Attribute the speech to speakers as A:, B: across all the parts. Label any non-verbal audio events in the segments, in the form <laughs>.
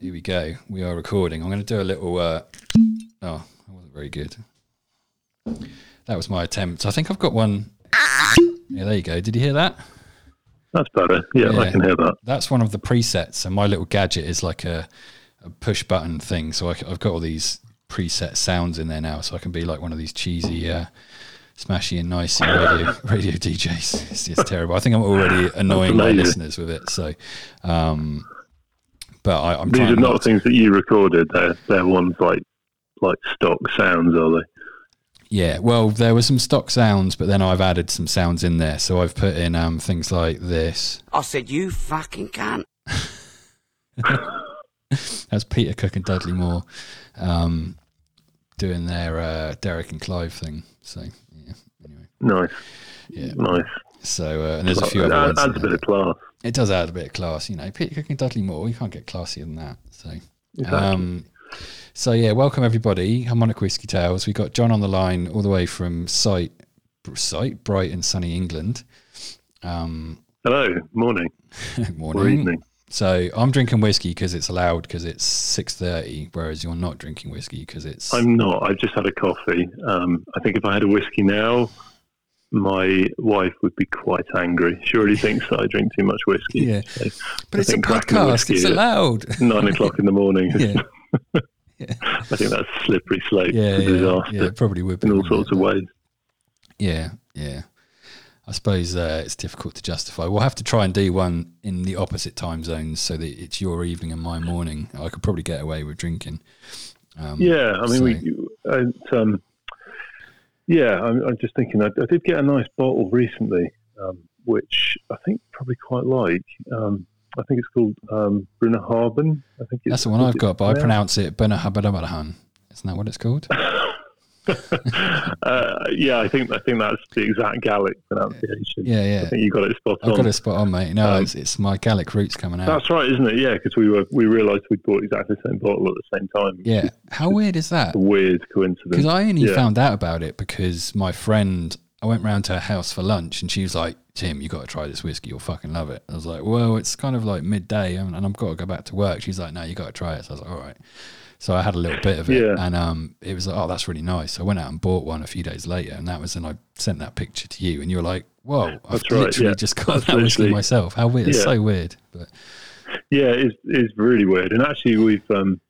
A: Here we go. We are recording. I'm going to do a little. Uh, oh, that wasn't very good. That was my attempt. I think I've got one. Yeah, there you go. Did you hear that?
B: That's better. Yeah,
A: Yeah.
B: I can hear that.
A: That's one of the presets. And my little gadget is like a, a push button thing. So I, have got all these preset sounds in there now. So I can be like one of these cheesy, uh, smashy and nicey radio, <laughs> radio DJs. It's just terrible. I think I'm already annoying my listeners with it. So, um, but I, I'm
B: These are not
A: not
B: things that you recorded. They're they're ones like like stock sounds, are they?
A: Yeah, well, there were some stock sounds, but then I've added some sounds in there. So I've put in um, things like this.
C: I said, you fucking cunt. <laughs>
A: That's Peter Cook and Dudley Moore um, doing their uh, Derek and Clive thing. So yeah, anyway,
B: Nice,
A: yeah.
B: nice.
A: So uh, and there's a few other ones.
B: adds a bit
A: there.
B: of class.
A: It does add a bit of class, you know. Peter Cook and Dudley Moore, you can't get classier than that. So,
B: Exactly.
A: um, so yeah, welcome everybody. Harmonic Whiskey Tales. We got John on the line all the way from site, site bright and sunny England. Um,
B: Hello, morning <laughs> or
A: morning.
B: evening.
A: So I'm drinking whiskey because it's allowed because it's six thirty, whereas you're not drinking whiskey because it's.
B: I'm not. I've just had a coffee. Um, I think if I had a whiskey now, my wife would be quite angry. She already thinks that I drink too much whiskey.
A: Yeah.
B: So
A: but
B: I
A: it's a podcast. It's allowed.
B: Nine o'clock in the morning. <laughs>
A: yeah, <laughs>
B: I think that's slippery slope
A: yeah,
B: to
A: yeah,
B: disaster
A: yeah. It probably would be
B: in all sorts of ways.
A: Yeah, yeah. I suppose uh, it's difficult to justify. We'll have to try and do one in the opposite time zones so that it's your evening and my morning. I could probably get away with drinking. Um,
B: Yeah, I mean,
A: so-
B: we, I, um, yeah, I'm, I'm just thinking. I, I did get a nice bottle recently, um, which I think probably quite like. Um, I think it's called um, Brunner. I think it's,
A: That's the one I've got, but I pronounce it Benahabadabadahan. Isn't that what it's called? <laughs> <laughs>
B: uh, yeah, I think I think that's the exact Gallic pronunciation.
A: Yeah, yeah.
B: I think you got it spot on.
A: I've got it spot on, mate. No,
B: Um,
A: it's, it's my Gallic roots coming out.
B: That's right, isn't it? Yeah, because we were we realised we bought exactly the same bottle at the same time.
A: Yeah. How weird is that?
B: Weird coincidence.
A: Because I only
B: Yeah.
A: found out about it because my friend, I went round to her house for lunch and she was like, Tim, you got to try this whiskey. You'll fucking love it. I was like, well, it's kind of like midday and, and I've got to go back to work. She's like, no, you got to try it. So I was like, all right. So I had a little bit of it
B: Yeah.
A: and um, it was like, oh, that's really nice. I went out and bought one a few days later and that was, and I sent that picture to you and you were like, whoa, I've
B: right,
A: literally
B: yeah.
A: just got
B: That's
A: that whiskey myself. How weird. It's
B: Yeah.
A: so weird. But
B: Yeah, it's, it's really weird. And actually, we've, um,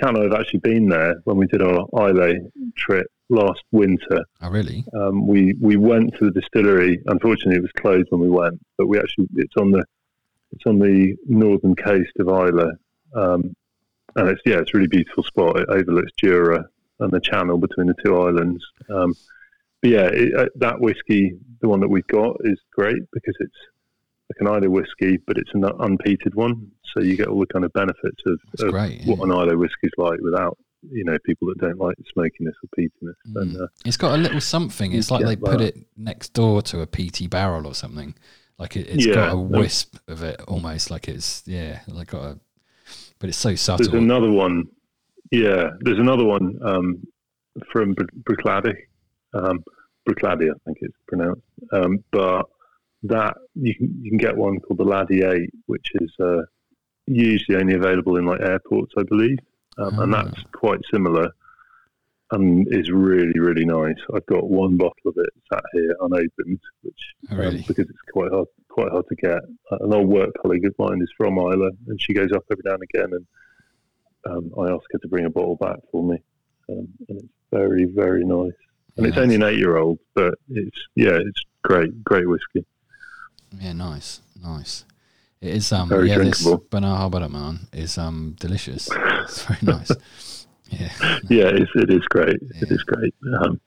B: and I have actually been there when we did our Islay trip last winter.
A: oh, really?
B: Um, we, we went to the distillery. Unfortunately, it was closed when we went, but we actually, it's on the, it's on the northern coast of Islay. Um, and it's, yeah, it's a really beautiful spot. It overlooks Jura and the channel between the two islands. Um, but yeah, it, uh, that whiskey, the one that we've got, is great because it's like an Islay whiskey, but it's an unpeated one, so you get all the kind of benefits of, of
A: great.
B: what
A: yeah.
B: an Islay whiskey's like without you know people that don't like smokiness or peatiness. And
A: Mm.
B: uh,
A: It's got a little something. It's like they
B: get
A: put
B: that.
A: it next door to a peaty barrel or something. Like it, it's
B: Yeah,
A: got a wisp of it almost. Like it's yeah, like got a. But it's so subtle.
B: there's another one, yeah, there's another one um, from Br- Bruichladdich, um, Bruichladdich, I think it's pronounced, um, but that you can you can get one called the Laddie Eight, which is uh, usually only available in like airports, I believe, um, and
A: Ah.
B: that's quite similar. And is really, really nice. I've got one bottle of it sat here unopened, which
A: Oh,
B: um, because it's quite hard, quite hard to get. Uh, An old work colleague of mine is from Islay, and she goes up every now and again, and um, I ask her to bring a bottle back for me, um, and it's very, very nice. And it's only an eight-year-old, but it's yeah, it's great, great whiskey.
A: yeah, nice, nice. It is um
B: Very
A: yeah, this
B: drinkable.
A: banana man is um delicious. It's very <laughs> nice. Yeah,
B: Yeah, it's, it is great. It
A: Yeah.
B: is great. Um,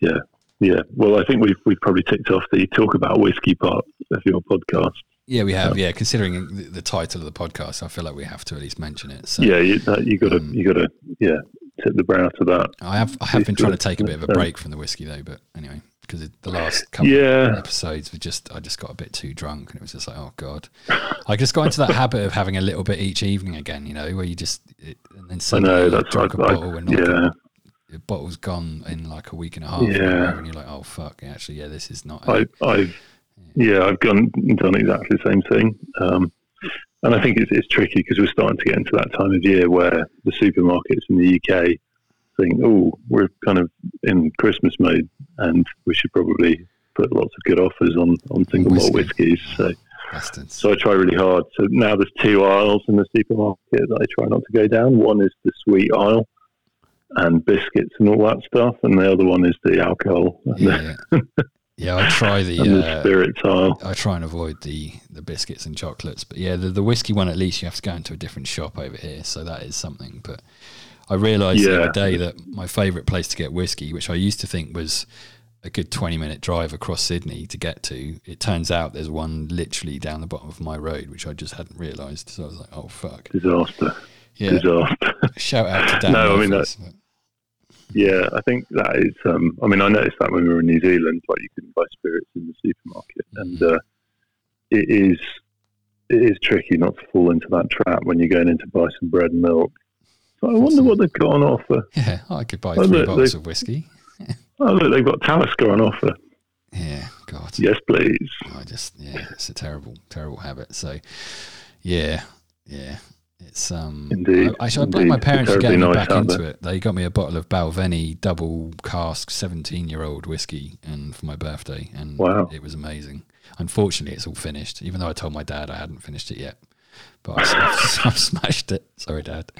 B: yeah, yeah. Well, I think we've we've probably ticked off the talk about whiskey part of your podcast.
A: yeah, we have. Yeah, considering the, the title of the podcast, I feel like we have to at least mention it. So
B: Yeah, you, you got to
A: Um,
B: you got to yeah tip the brow to that.
A: I have I have been trying to take a bit of a
B: Um,
A: break from the whiskey though, but anyway, because the last <laughs> couple
B: Yeah.
A: of episodes were just I just got a bit too drunk and it was just like oh god, I just got into that <laughs> habit of having a little bit each evening again, you know, where you just it, and then
B: I know that's
A: drunk a
B: right. I-
A: and
B: yeah.
A: The bottle's gone in like a week and a half,
B: Yeah.
A: and you're like oh fuck, actually yeah, this is not.
B: I, I've yeah, I've gone done exactly the same thing. Um, and I think it's, it's tricky because we're starting to get into that time of year where the supermarkets in the UK think, oh, we're kind of in Christmas mode and we should probably put lots of good offers on, on single malt
A: Whiskey.
B: whiskies. So,
A: Bastards.
B: so I try really hard. So now there's two aisles in the supermarket that I try not to go down. One is the sweet aisle and biscuits and all that stuff, and the other one is the alcohol
A: Yeah, yeah. I try the. <laughs>
B: and the
A: Uh,
B: spirits aisle.
A: I try and avoid the the biscuits and chocolates, but yeah, the the whiskey one at least you have to go into a different shop over here, so that is something. But I realised the other day that my favourite place to get whiskey, which I used to think was a good twenty minute drive across Sydney to get to, it turns out there's one literally down the bottom of my road, which I just hadn't realised. So I was like, oh fuck,
B: Disaster.
A: Yeah.
B: Disaster. <laughs>
A: Shout out to Dan.
B: No, I mean,
A: Murphy's.
B: Yeah, I think that is. Um, I mean, I noticed that when we were in New Zealand, like you couldn't buy spirits in the supermarket, and uh, it is it is tricky not to fall into that trap when you're going in to buy some bread and milk. So I wonder what they've got on offer.
A: yeah, I could buy
B: Oh,
A: three
B: look,
A: bottles of whiskey. <laughs>
B: Oh, look, they've got Talisker on offer.
A: Yeah, God.
B: Yes, please.
A: I just yeah, it's a terrible, terrible habit. So yeah, yeah. It's um
B: Indeed,
A: I, actually I blame my parents for getting me
B: nice
A: back into it. They got me a bottle of Balvenie double cask seventeen year old whiskey and for my birthday and
B: Wow.
A: it was amazing. Unfortunately it's all finished, even though I told my dad I hadn't finished it yet. But I, <laughs> I've, smashed it. Sorry, Dad.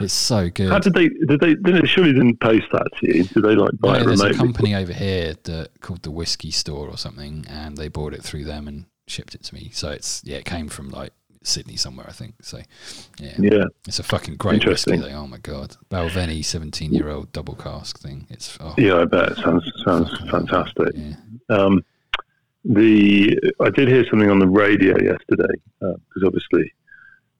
A: It's so good.
B: How did they? Did they? Did they surely didn't post that to you? Did they like buy
A: No,
B: it
A: there's a company over here that called the Whiskey Store or something, and they bought it through them and shipped it to me. So it's yeah, it came from like Sydney somewhere, I think. So yeah,
B: Yeah,
A: it's a fucking great.
B: Interesting.
A: Though. Oh my god, Balvenie, seventeen year old double cask thing. It's oh,
B: yeah. I bet it sounds sounds fantastic.
A: Yeah.
B: Um, the I did hear something on the radio yesterday because obviously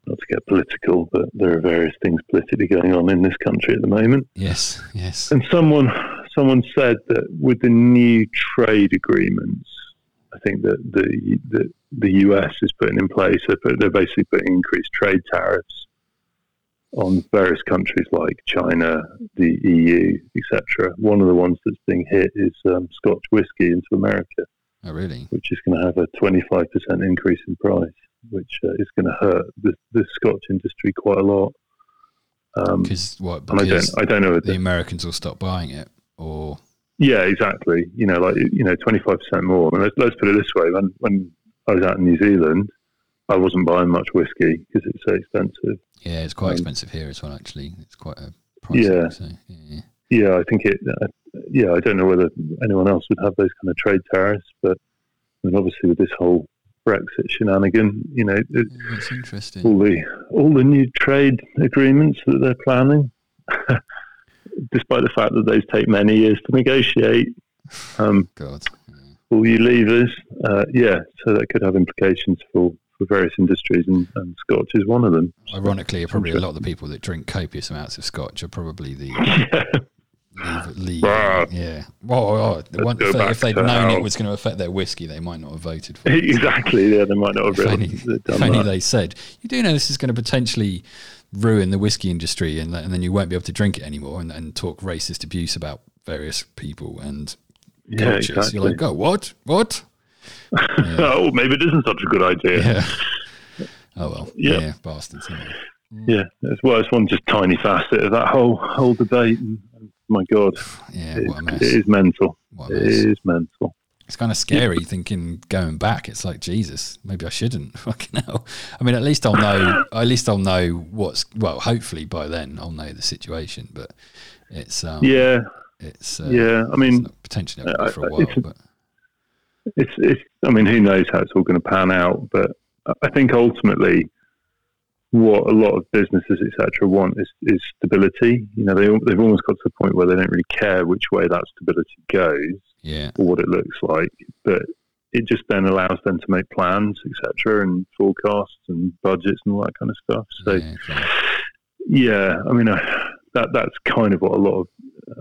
B: not to get political, but there are various things politically going on in this country at the moment.
A: Yes, yes.
B: And someone someone said that with the new trade agreements, I think that the the, the US is putting in place. They're, put, they're basically putting increased trade tariffs on various countries like China, the EU, etc. One of the ones that's being hit is um, Scotch whisky into America
A: Oh really?
B: which is going to have a 25% increase in price, which uh, is going to hurt the, the Scotch industry quite a lot. Um,
A: Because what?
B: and I don't, I don't know. If
A: the Americans will stop buying it, or
B: yeah, exactly. You know, like you know, 25% more. I mean, let's, let's put it this way: when when I was out in New Zealand, I wasn't buying much whiskey because it's so expensive.
A: yeah, it's quite
B: Um,
A: expensive here as well. Actually, it's quite a price.
B: Yeah.
A: So, yeah.
B: Yeah, I think it. Uh, yeah, I don't know whether anyone else would have those kind of trade tariffs, but I mean, obviously with this whole Brexit shenanigan, you know, it,
A: Yeah, It's interesting.
B: all the all the new trade agreements that they're planning, <laughs> despite the fact that those take many years to negotiate. Um,
A: God.
B: all you leavers, uh, yeah, so that could have implications for, for various industries, and, and Scotch is one of them.
A: Ironically, probably a lot of the people that drink copious amounts of scotch are probably the <laughs>
B: Yeah,
A: leave, leave, yeah. Well, one- if, if they'd known
B: how-
A: it was going to affect their whiskey, they might not have voted for it. <laughs>
B: exactly. Yeah, they might not have
A: If
B: really
A: only, <laughs> if
B: done
A: only they said, "You do know this is going to potentially ruin the whiskey industry, and, and then you won't be able to drink it anymore, and, and talk racist abuse about various people and
B: yeah,
A: cultures."
B: exactly.
A: You're like, "Oh, what? What?" <laughs> Yeah.
B: oh, maybe it isn't such a good idea.
A: yeah. <laughs> Oh well.
B: Yeah.
A: Yeah, bastards. isn't? Mm.
B: Yeah, it's, well, it's one just tiny facet of that whole whole debate. And, and my God,
A: Yeah.
B: it,
A: What a mess.
B: it is mental.
A: Mess.
B: is mental.
A: It's kind of scary thinking going back. It's like Jesus, maybe I shouldn't. <laughs> Fucking hell. I mean, at least I'll know. at least I'll know what's. Well, hopefully by then I'll know the situation. But it's. Um,
B: Yeah,
A: It's. Uh,
B: yeah. I mean,
A: potentially for a while,
B: it's
A: but
B: it's it's. I mean, who knows how it's all going to pan out? But I think ultimately, what a lot of businesses etc. want is is stability. You know, they they've almost got to the point where they don't really care which way that stability goes
A: yeah,
B: or what it looks like, but it just then allows them to make plans etc. and forecasts and budgets and all that kind of stuff. So.
A: yeah, okay.
B: Yeah, I mean, uh, that that's kind of what a lot of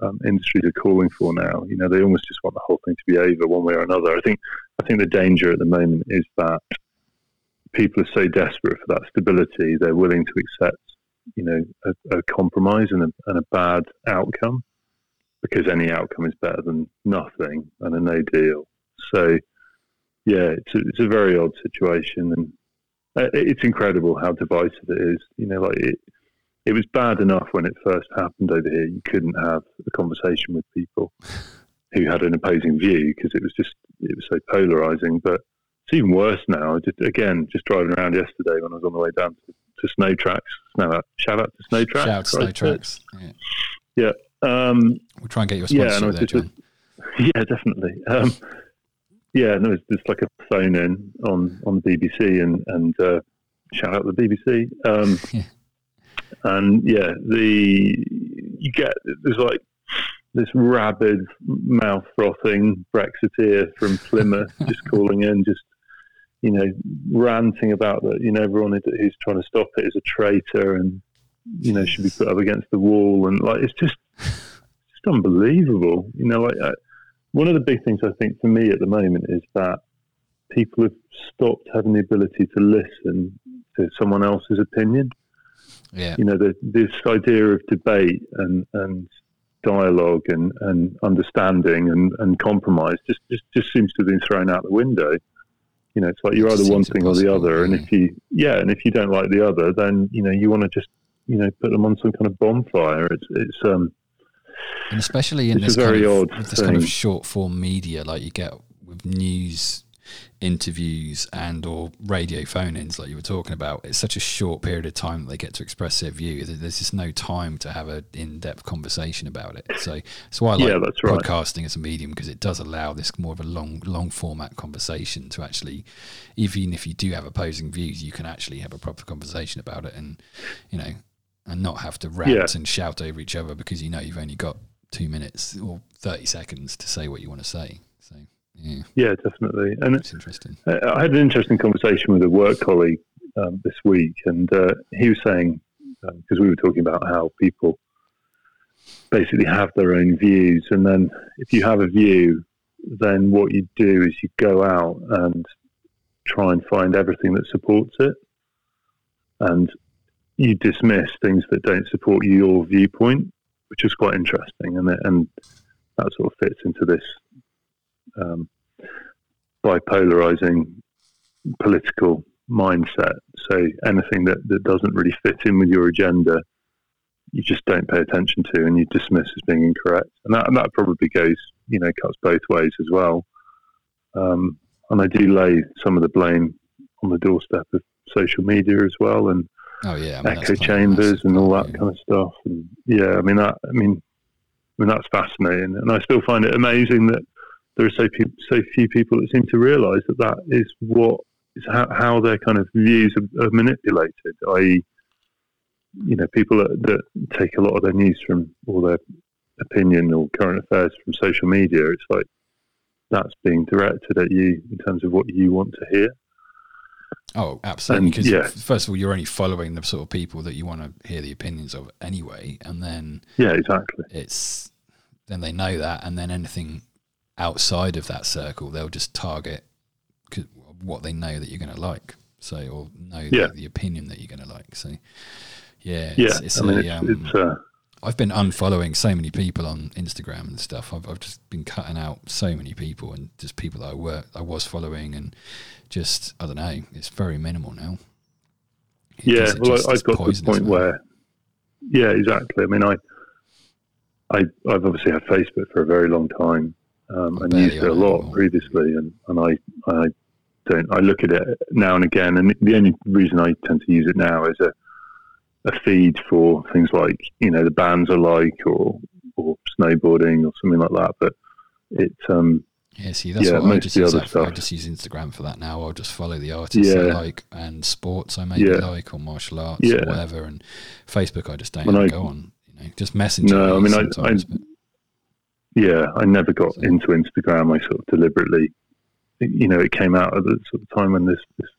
B: um, industries are calling for now. You know, they almost just want the whole thing to be over one way or another. I think I think the danger at the moment is that people are so desperate for that stability, they're willing to accept, you know, a, a compromise and a, and a bad outcome because any outcome is better than nothing and a no deal. So, yeah, it's a, it's a very odd situation, and uh, it's incredible how divisive it is. You know, like it, it was bad enough when it first happened over here. You couldn't have a conversation with people who had an opposing view because it was just it was so polarizing. But it's even worse now. Just again, just driving around yesterday when I was on the way down to, to Snow Tracks. Snow, shout out to Snow Tracks.
A: Shout out to Snow Tracks. Yeah.
B: yeah. Um,
A: we'll try and get you a sponsorship yeah, there, John. <laughs>
B: yeah, definitely. Um, yeah, no, it's just like a phone in on, on the BBC and, and uh, shout out the BBC. Um, <laughs> yeah. And yeah, the you get there's like this rabid, mouth frothing Brexiteer from Plymouth <laughs> just calling in, just you know, ranting about that. You know, everyone who's trying to stop it is a traitor and you know should be put up against the wall, and like it's just just unbelievable. You know, like. I, one of the big things I think for me at the moment is that people have stopped having the ability to listen to someone else's opinion.
A: Yeah.
B: You know, the, this idea of debate and, and dialogue and, and understanding and, and compromise just, just, just seems to have been thrown out the window. You know, it's like you're either one thing or the other. Yeah. And if you, yeah, and if you don't like the other, then, you know, you want to just, you know, put them on some kind of bonfire. It's, it's, um,
A: and especially in this, kind of, this kind of short form media, like you get with news interviews and or radio phone-ins like you were talking about it's such a short period of time that they get to express their view there's just no time to have an in-depth conversation about it so that's why i like yeah, that's right. podcasting as a medium because it does allow this more of a long long format conversation to actually even if you do have opposing views you can actually have a proper conversation about it and you know and not have to rant yeah. and shout over each other because you know you've only got two minutes or 30 seconds to say what you want to say. So, yeah.
B: Yeah, definitely. And
A: it's interesting.
B: I had an interesting conversation with a work colleague um, this week, and uh, he was saying, because um, we were talking about how people basically have their own views, and then if you have a view, then what you do is you go out and try and find everything that supports it. And you dismiss things that don't support your viewpoint, which is quite interesting, and and that sort of fits into this um, bipolarizing political mindset. So anything that, that doesn't really fit in with your agenda, you just don't pay attention to, and you dismiss as being incorrect. And that and that probably goes, you know, cuts both ways as well. Um, and I do lay some of the blame on the doorstep of social media as well, and
A: Oh yeah, I
B: mean, echo chambers and all that kind of stuff. And yeah, I mean that. I mean, I mean that's fascinating, and I still find it amazing that there are so pe- so few people that seem to realise that that is what is how, how their kind of views are, are manipulated. I.e., you know, people that, that take a lot of their news from or their opinion or current affairs from social media. It's like that's being directed at you in terms of what you want to hear.
A: Oh, absolutely. Because yeah. first of all, you're only following the sort of people that you want to hear the opinions of anyway, and then
B: yeah, exactly.
A: It's then they know that, and then anything outside of that circle, they'll just target what they know that you're going to like. So, or know yeah. the, the, opinion that you're going to like. So, yeah,
B: yeah. It's, I mean, a, it's, um, it's uh,
A: I've been unfollowing so many people on Instagram and stuff. I've, I've just been cutting out so many people and just people that I were I was following and just I don't know. It's very minimal now.
B: yeah, well, just, I've got to the point where, yeah, exactly. I mean, I, I, I've obviously had Facebook for a very long time um, and used it a lot anymore. previously, and, and I, I don't. I look at it now and again, and the only reason I tend to use it now is a, a feed for things like you know the bands I like or or snowboarding or something like that. But it um,
A: yeah, see, that's yeah, what I just use. That, I just use Instagram for that now. I'll just follow the artists yeah. I like and sports I maybe yeah. like or martial arts yeah. or whatever. And Facebook, I just don't I, go on. You know, just messenger. No, I mean, I, I
B: yeah, I never got so. into Instagram. I sort of deliberately, you know, it came out at the sort of time when this, this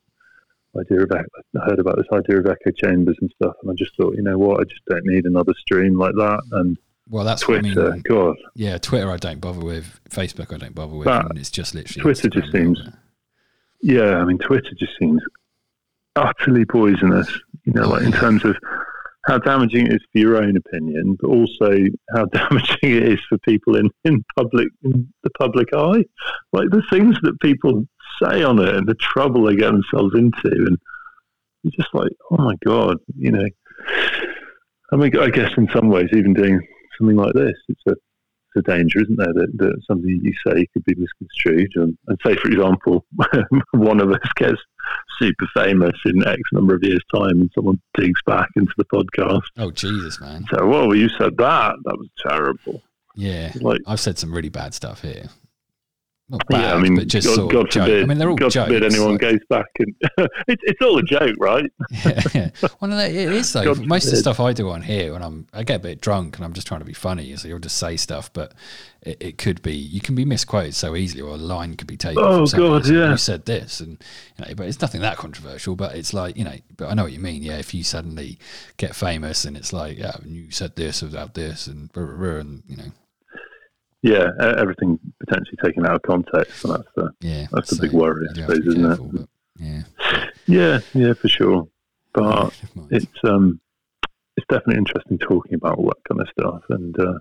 B: idea of I heard about this idea of echo chambers and stuff, and I just thought, you know what, I just don't need another stream like that. And
A: well, that's
B: Twitter. I mean. God,
A: yeah, Twitter I don't bother with. Facebook I don't bother with. and it's just literally
B: Twitter Instagram just seems. Yeah, I mean Twitter just seems utterly poisonous. You know, like in terms of how damaging it is for your own opinion, but also how <laughs> damaging it is for people in, in public in the public eye. Like the things that people say on it and the trouble they get themselves into, and you're just like, oh my god, you know. I mean, I guess in some ways, even doing something like this, it's a it's a danger, isn't there? That, that something you say could be misconstrued, and, and say, for example, <laughs> one of us gets super famous in X number of years' time, and someone digs back into the podcast.
A: Oh Jesus, man!
B: So, well, you said that. That was terrible.
A: Yeah,
B: Like-
A: I've said some really bad stuff here. Not bad,
B: yeah, I mean,
A: but just
B: God,
A: sort
B: God
A: of joke. I mean, they're all
B: God
A: jokes.
B: forbid anyone
A: like-
B: goes back and <laughs> it's it's all a joke, right?
A: yeah, yeah. <laughs> Well, no, it is though.
B: God
A: Most of the stuff I do on here, when I'm, I get a bit drunk and I'm just trying to be funny, so you'll just say stuff, but it, it could be you can be misquoted so easily, or a line could be taken.
B: Oh, God, yeah.
A: You said this, and you know, but it's nothing that controversial. But it's like you know, but I know what you mean. Yeah, if you suddenly get famous and it's like, yeah, and you said this about this, and blah, blah, blah, and you know,
B: Yeah, everything potentially taken out of context, and that's the
A: yeah,
B: That's the
A: so
B: big worry, I
A: you do have to
B: suppose, isn't it?
A: careful, yeah,
B: yeah, yeah, for sure. But it's um, it's definitely interesting talking about all that kind of stuff, and uh,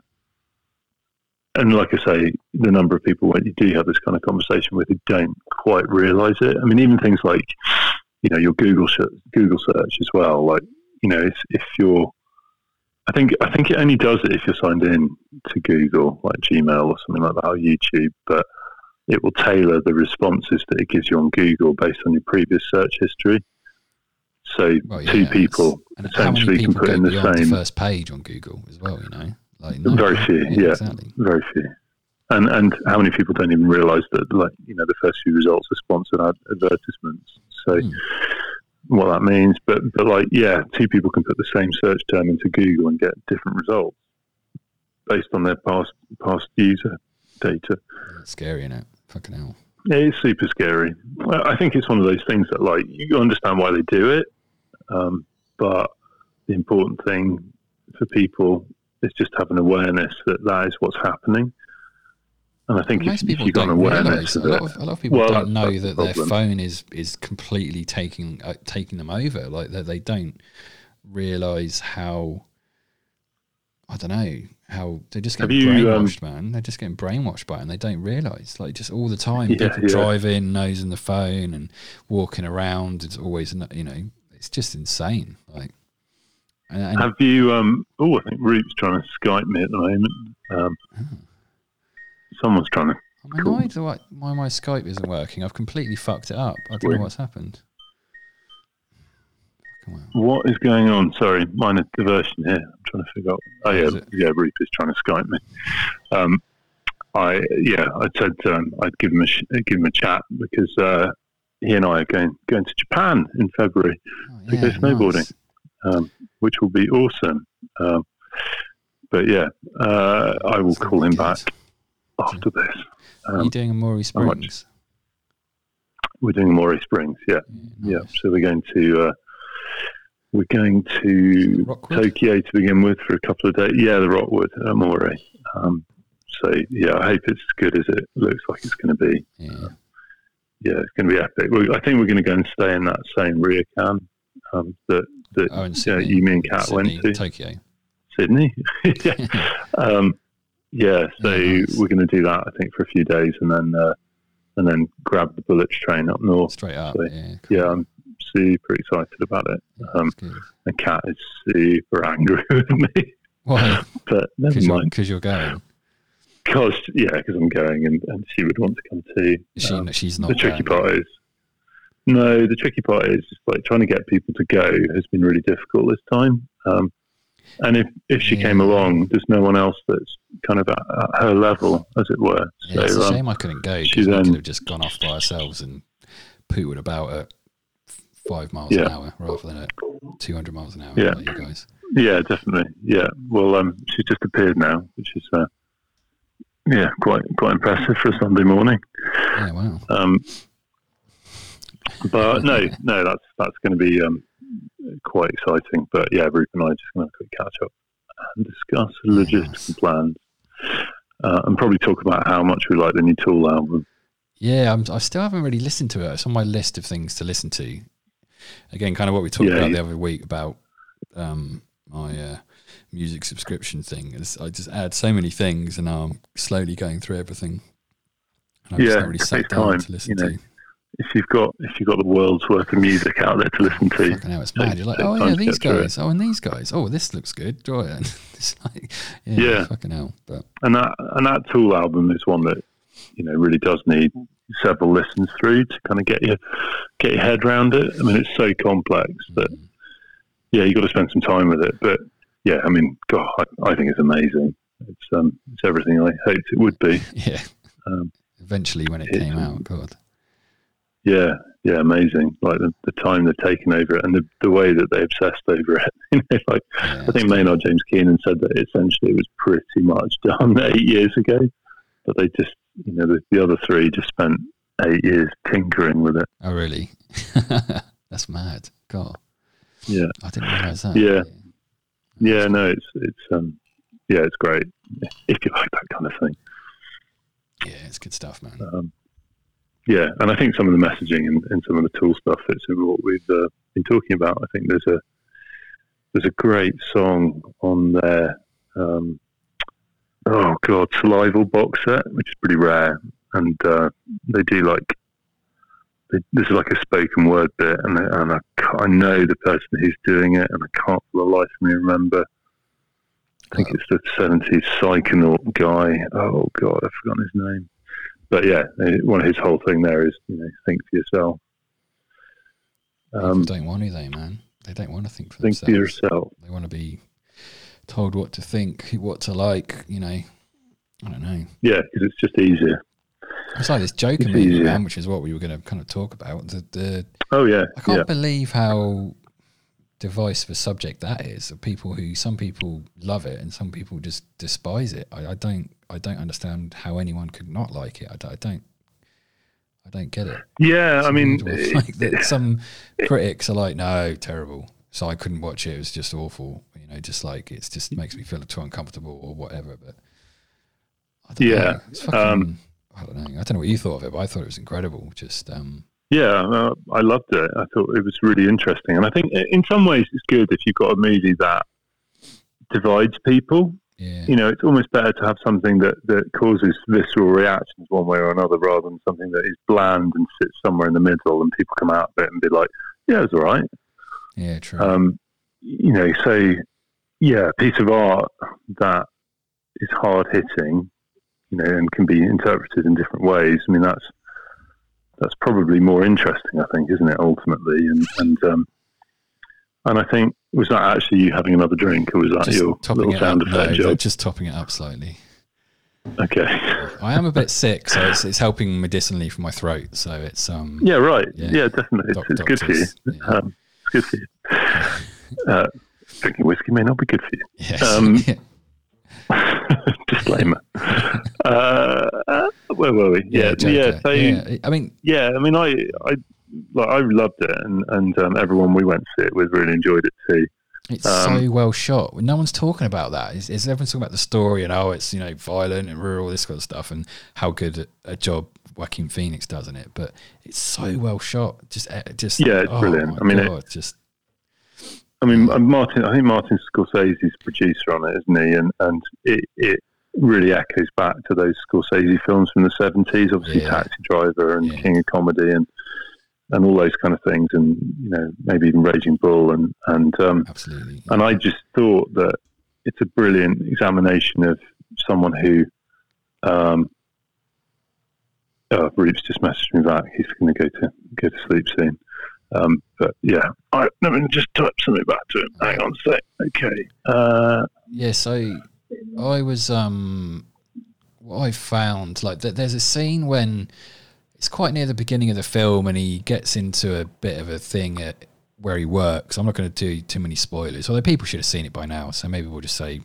B: and like I say, the number of people when you do have this kind of conversation with who don't quite realise it. I mean, even things like you know your Google search, Google search as well. Like you know, if, if you're, I think I think it only does it if you're signed in to Google, like Gmail or something like that, or YouTube, but it will tailor the responses that it gives you on Google based on your previous search history. So
A: Well,
B: two people
A: And how many
B: essentially can put in the same.
A: the first page on Google as well? You know, like
B: Very few, yeah.
A: exactly.
B: Very few. And and how many people don't even realise that like you know the first few results are sponsored ad- advertisements. So
A: Hmm.
B: What that means, but but like yeah, two people can put the same search term into Google and get different results based on their past past user data.
A: Scary, innit? Fucking hell.
B: Yeah, it's super scary. I think it's one of those things that, like, you understand why they do it, um, but the important thing for people is just have an awareness that that is what's happening. And I think
A: Most
B: if, if
A: people
B: you've got an awareness
A: realise. A lot of, a lot of people
B: Well,
A: don't know
B: that's the
A: that their phone is is completely taking uh, taking them over. Like that, they don't realise how. I don't know how they're just getting
B: um,
A: brainwashed, man. They're just getting brainwashed by it, and they don't realise. Like just all the time, <laughs>
B: Yeah,
A: people
B: yeah.
A: driving, nosing the phone, and walking around. It's always, you know, it's just insane. Like, and, and
B: have you? Um, oh, I think Rupe's trying to Skype me at the moment. Um, someone's trying to.
A: I'm
B: Cool.
A: annoyed that why, my Skype isn't working. I've completely fucked it up. I don't
B: Weird.
A: know what's happened.
B: What is going on? Sorry, minor diversion here. I'm trying to figure out. Oh yeah, yeah. Rupe is trying to Skype me. Um, I yeah, I said um, I'd give him a sh- give him a chat because uh, he and I are going going to Japan in February,
A: Oh,
B: to go snowboarding.
A: nice.
B: um, which will be awesome. Um, but yeah, uh, I will
A: Sounds
B: call him back after this.
A: Are you
B: Um,
A: doing a Maury? Springs?
B: we're doing Morey Springs. Yeah, yeah.
A: nice.
B: So we're going to uh, we're going to Tokyo to begin with for a couple of days. Yeah, the Rockwood at Morey. Um, so yeah, I hope it's as good as it looks like it's going to be.
A: Yeah.
B: Yeah, it's going to be epic. We, I think we're going to go and stay in that same ryokan um, that that
A: Oh,
B: yeah,
A: Sydney.
B: you, me, and Kat
A: Sydney,
B: went to
A: Tokyo.
B: Sydney. <laughs> yeah. <laughs> Um, yeah, so
A: Yeah, nice.
B: we're going to do that. I think for a few days, and then uh, and then grab the bullets train up north.
A: Straight up.
B: So,
A: yeah. cool.
B: Yeah, I'm super excited about it. Um, and Kat is super angry <laughs> with me,
A: Why? <laughs>
B: but never
A: Because you're, you're going.
B: Because yeah, because I'm going, and, and she would want to come too.
A: She,
B: Um,
A: she's not
B: the tricky
A: going.
B: part is no. The tricky part is like trying to get people to go has been really difficult this time. Um, and if if she came along, there's no one else that's kind of at, at her level, as it were.
A: Yeah, it's
B: so
A: a
B: um,
A: shame I couldn't go
B: she then-
A: could have just gone off by ourselves and pooted about at five miles an hour rather than at 200 miles an hour
B: Yeah.
A: like you guys.
B: yeah, definitely. Yeah. Well, um, she's just appeared now, which is uh, yeah, quite quite impressive for a Sunday morning.
A: Yeah, wow.
B: Um, but no, no, that's that's going to be um, quite exciting. But yeah, Rupe and I are just going to have a quick catch up and discuss logistical plans, uh, and probably talk about how much we like the new Tool album.
A: Yeah, I'm, I still haven't really listened to it. It's on my list of things to listen to. Again, kind of what we talked
B: Yeah,
A: about
B: you-
A: the other week about um, my uh, music subscription thing. Is I just add so many things, and now I'm slowly going through everything. And I've just
B: Yeah,
A: not really sat down
B: time,
A: to listen
B: you know.
A: to.
B: If you've got if you've got the world's worth of music out there to listen to,
A: Fucking hell, it's mad. You're like, oh yeah, these
B: it.
A: guys. Oh, and these guys. Oh, this looks good. Oh, yeah. <laughs> it's like, yeah,
B: Yeah.
A: fucking hell. But
B: and that and that Tool album is one that you know really does need several listens through to kind of get your get your head around it. I mean, it's so complex that yeah, you've got to spend some time with it. But yeah, I mean, God, I, I think it's amazing. It's um, it's everything I hoped it would be. <laughs>
A: yeah,
B: Um,
A: eventually when it
B: it's-
A: came out, God,
B: Yeah, yeah, amazing. Like the, the time they've taken over it and the, the way that they obsessed over it. <laughs> You know, like
A: yeah,
B: I think Maynard James Keenan said that essentially it was pretty much <laughs> done eight years ago, but they just, you know, the, the other three just spent eight years tinkering with it.
A: Oh, really? <laughs> That's mad. God,
B: Yeah,
A: I didn't realize that.
B: Yeah. yeah, no, it's it's um, yeah, it's great if you like that kind of thing.
A: yeah, it's good stuff, man.
B: Um, yeah, and I think some of the messaging and, and some of the tool stuff fits in what we've uh, been talking about. I think there's a there's a great song on their um, oh god, Salival box set, which is pretty rare, and uh, they do like they, there's like a spoken word bit, and, I- and I, I know the person who's doing it, and I can't for the life of me remember. I think it's the 70s Psychonaut guy. Oh god, I've forgotten his name but yeah, eh, one of his whole thing there is you know think for yourself. Um,
A: don't want to, they man. They don't want to think for
B: think for
A: themselves.
B: yourself.
A: They want to be told what to think, what to like. You know, I don't know.
B: Yeah, because it's just easier.
A: It's like this joke
B: It's easier.
A: which is what we were going to kind of talk about. The, the
B: Oh yeah,
A: I can't
B: yeah,
A: believe how divisive a subject that is. Of people who some people love it and some people just despise it. I, I don't. I don't understand how anyone could not like it. I, don't- I don't. I don't get it.
B: yeah.
A: It's
B: I mean,
A: like that some critics are like, no, terrible. So I couldn't watch it. It was just awful. You know, just like it's just makes me feel too uncomfortable or whatever. But I don't
B: Yeah,
A: know. It's fucking,
B: um,
A: I don't know. I don't know what you thought of it, but I thought it was incredible. Just um,
B: yeah, uh, I loved it. I thought it was really interesting, and I think in some ways it's good if you've got a movie that divides people.
A: Yeah,
B: You know, it's almost better to have something that that causes visceral reactions one way or another, rather than something that is bland and sits somewhere in the middle, and people come out of it and be like, "Yeah, it's all right."
A: yeah, true.
B: um, you know, so yeah, a piece of art that is hard hitting, you know, and can be interpreted in different ways. I mean, that's that's probably more interesting, I think, isn't it? Ultimately, and and um, and I think was that actually you having another drink, or was that
A: just
B: your little
A: it
B: sound
A: up.
B: effect
A: No,
B: job?
A: just topping it up slightly.
B: Okay,
A: I am a bit sick, so it's, it's helping medicinally for my throat. So it's um,
B: yeah, right,
A: Yeah.
B: yeah, definitely, it's,
A: doc-
B: it's good for you.
A: yeah.
B: Um, it's good for you. <laughs> Uh, drinking whiskey may not be good for you.
A: yes.
B: um, <laughs> <laughs> Disclaimer. uh, uh, where were we? Yeah, yeah. So yeah.
A: yeah. I mean, yeah,
B: I mean, I, I, like, I loved it, and and um, everyone we went to see it with really enjoyed it too.
A: It's
B: Um,
A: so well shot. No one's talking about that. Is, is everyone's talking about the story and oh, it's you know violent and rural, this kind of stuff, and how good a job Joaquin Phoenix does in it. But it's so well shot. Just, eh, just
B: Yeah, it's
A: oh
B: brilliant. I mean, it-
A: just
B: I mean, uh, Martin. I think Martin Scorsese's producer on it, isn't he? And and it it really echoes back to those Scorsese films from the seventies. Obviously,
A: Yeah.
B: Taxi Driver and
A: Yeah.
B: King of Comedy and and all those kind of things, and you know maybe even Raging Bull and and um,
A: absolutely.
B: And I just thought that it's a brilliant examination of someone who. Um, oh, Rupe's just messaged me back. He's going to go to go to sleep soon. Um, but yeah, I, let me just type something back to him. Hang on a sec. Okay. Uh,
A: Yeah, so I was um what I found like th- there's a scene when it's quite near the beginning of the film and he gets into a bit of a thing at where he works. I'm not going to do too many spoilers, although people should have seen it by now, so maybe we'll just say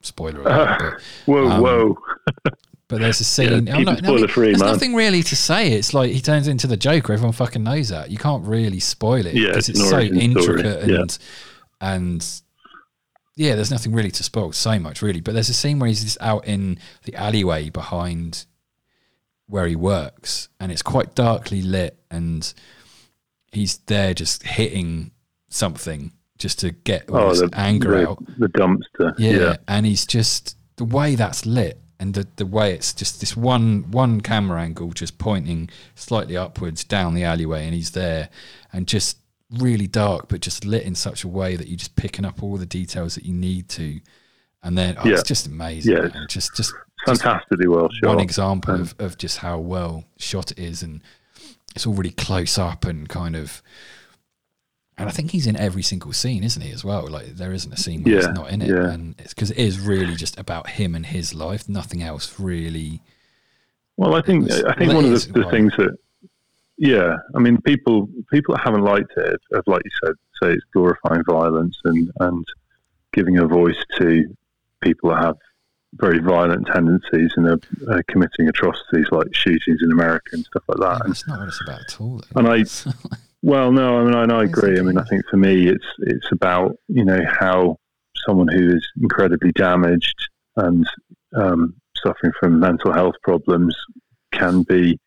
A: spoiler alert. But, <laughs>
B: whoa,
A: Um,
B: whoa. <laughs>
A: but there's a scene.
B: it
A: not, I mean,
B: spoiler-free,
A: there's
B: man.
A: nothing really to say. It's like he turns into the Joker. Everyone fucking knows that. You can't really spoil it
B: Yeah,
A: because
B: it's
A: it's so
B: origin story,
A: intricate
B: yeah.
A: and and yeah, there's nothing really to spoil so much really. But there's a scene where he's just out in the alleyway behind where he works, and it's quite darkly lit, and he's there just hitting something just to get all
B: Oh,
A: this
B: the
A: anger
B: the,
A: out.
B: the dumpster.
A: Yeah,
B: Yeah.
A: and he's just the way that's lit and the the way it's just this one one camera angle just pointing slightly upwards down the alleyway, and he's there, and just really dark, but just lit in such a way that you're just picking up all the details that you need to, and then oh,
B: Yeah.
A: it's just amazing.
B: Yeah,
A: man. just just
B: fantastically well shot.
A: one example of, of just how well shot it is and it's all really close up and kind of and I think he's in every single scene, isn't he, as well? Like there isn't a scene where
B: Yeah,
A: he's not in it.
B: yeah.
A: And it's because it is really just about him and his life. Nothing else really
B: Well, I think
A: It's-
B: I think
A: well,
B: one of the, the things that, yeah, I mean, people people that haven't liked it have, like you said, say it's glorifying violence and and giving a voice to people that have very violent tendencies and are, are committing atrocities like shootings in America and stuff like that.
A: yeah, that's not what it's about at all. Though.
B: and I, <laughs> well, no, I mean, I, and I agree. I mean, I think for me, it's it's about you know how someone who is incredibly damaged and um, suffering from mental health problems can be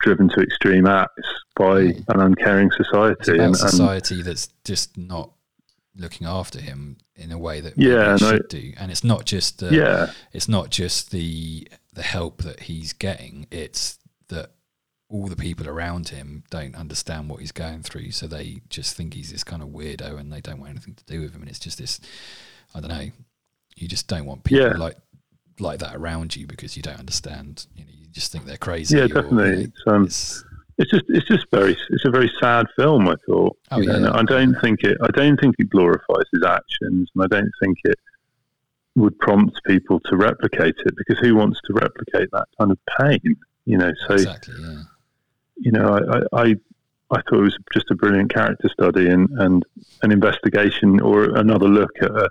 B: driven to extreme acts by an uncaring society. and
A: society that's just not looking after him in a way that
B: Yeah,
A: maybe it
B: and I-
A: should do. And it's not just the
B: yeah,
A: it's not just the the help that he's getting it's that all the people around him don't understand what he's going through so they just think he's this kind of weirdo and they don't want anything to do with him and it's just this i don't know you just don't want people
B: Yeah.
A: like like that around you because you don't understand you know you just think they're crazy
B: yeah,
A: or, you know,
B: definitely. It's, um,
A: it's-
B: it's just it's just very it's a very sad film. I thought.
A: Oh,
B: you know,
A: yeah.
B: I don't think it I don't think it glorifies his actions, and I don't think it would prompt people to replicate it because who wants to replicate that kind of pain? You know, so
A: exactly yeah
B: you know, I, I, I, I thought it was just a brilliant character study and, and an investigation or another look at a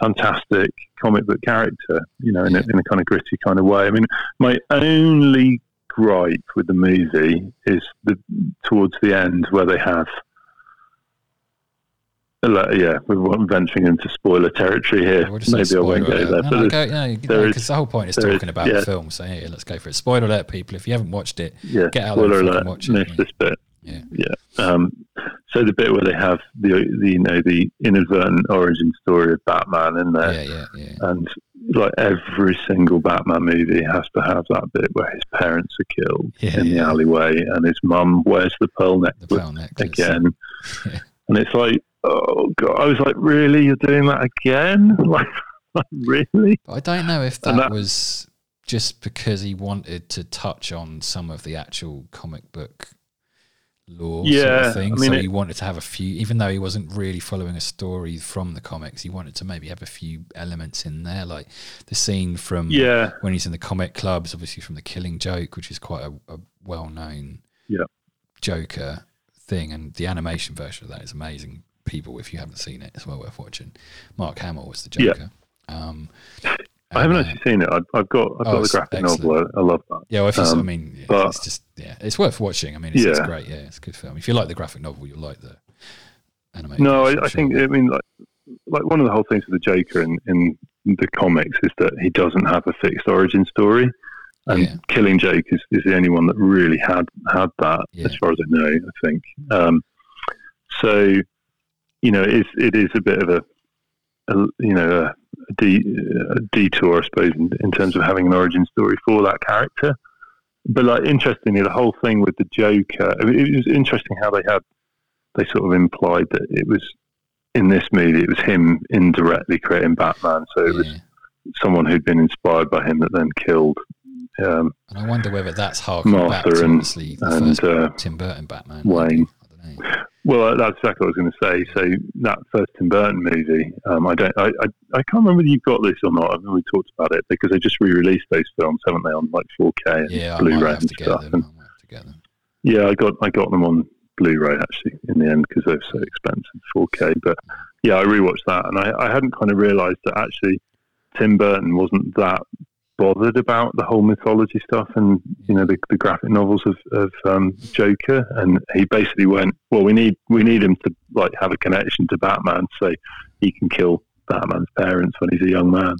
B: fantastic comic book character, you know, in, a, in a kind of gritty kind of way. I mean, my only gripe with the movie is the towards the end where they have. Yeah, we're venturing into spoiler territory here.
A: Just
B: Maybe I won't go
A: alert.
B: there.
A: No,
B: but
A: no, go, no,
B: there
A: because
B: is-
A: the whole point is
B: there is-
A: talking about
B: yeah.
A: the film. So yeah, let's go for it. Spoiler alert, people! If you haven't watched it,
B: yeah,
A: get out there
B: spoiler
A: and
B: alert,
A: watch it, yeah.
B: this bit.
A: yeah,
B: Yeah. Um, so the bit where they have the, the you know the inadvertent origin story of Batman in there,
A: yeah, yeah, yeah.
B: and like every single Batman movie has to have that bit where his parents are killed
A: Yeah,
B: in the alleyway, and his mum wears the pearl
A: The
B: necklace
A: pearl necklace
B: again,
A: Yeah. <laughs>
B: and it's like, oh god, I was like, really, you're doing that again? <laughs> Like, like really?
A: I don't know if that,
B: that-
A: was just because he wanted to touch on some of the actual comic book sort
B: Yeah,
A: of thing.
B: I mean,
A: so
B: it-
A: he wanted to have a few, even though he wasn't really following a story from the comics, he wanted to maybe have a few elements in there, like the scene from
B: Yeah,
A: when he's in the comic clubs, obviously from the Killing Joke, which is quite a, a well-known
B: Yeah.
A: Joker thing, and the animation version of that is amazing. People, if you haven't seen it, it's well worth watching. Mark Hamill was the
B: Yeah.
A: Joker. Um,
B: I haven't
A: uh,
B: actually seen it. I've, I've got I've
A: Oh,
B: got the graphic
A: excellent.
B: novel. I, I love that.
A: Yeah, well, if you, I
B: Um,
A: mean, yeah,
B: but-
A: it's just yeah, it's worth watching. I mean, it's, it's
B: Yeah.
A: great. Yeah, it's a good film. If you like the graphic novel, you'll like the animation.
B: No, I, I think I mean like like one of the whole things with the Joker in, in the comics is that he doesn't have a fixed origin story, and
A: Yeah.
B: Killing Joke is, is the only one that really had had that,
A: Yeah.
B: as far as I know. I think um, so. You know, it is it is a bit of a, a you know a, de, a detour, I suppose, in, in terms of having an origin story for that character. But like interestingly, the whole thing with the Joker, I mean, it was interesting how they had they sort of implied that it was in this movie it was him indirectly creating Batman, so it was someone who'd been inspired by him that then killed. Um,
A: And I wonder whether that's harking back
B: Martha
A: to
B: and-
A: obviously the
B: and,
A: first
B: uh,
A: Tim Burton Batman.
B: Wayne.
A: I don't know.
B: well, that's exactly what I was going to say. So that first Tim Burton movie, um, I don't, I, I, I can't remember whether you've got this or not. I've already talked about it because they just re-released those films, haven't they, on like 4K and
A: Yeah,
B: Blu-ray and stuff.
A: them.
B: And
A: I might have to get them.
B: Yeah, I got I got them on Blu-ray actually in the end because they're so expensive, 4K. But yeah, I rewatched that, and I, I hadn't kind of realised that actually Tim Burton wasn't that bothered about the whole mythology stuff and you know the, the graphic novels of, of um, Joker, and he basically went, well, we need we need him to like have a connection to Batman, so he can kill Batman's parents when he's a young man.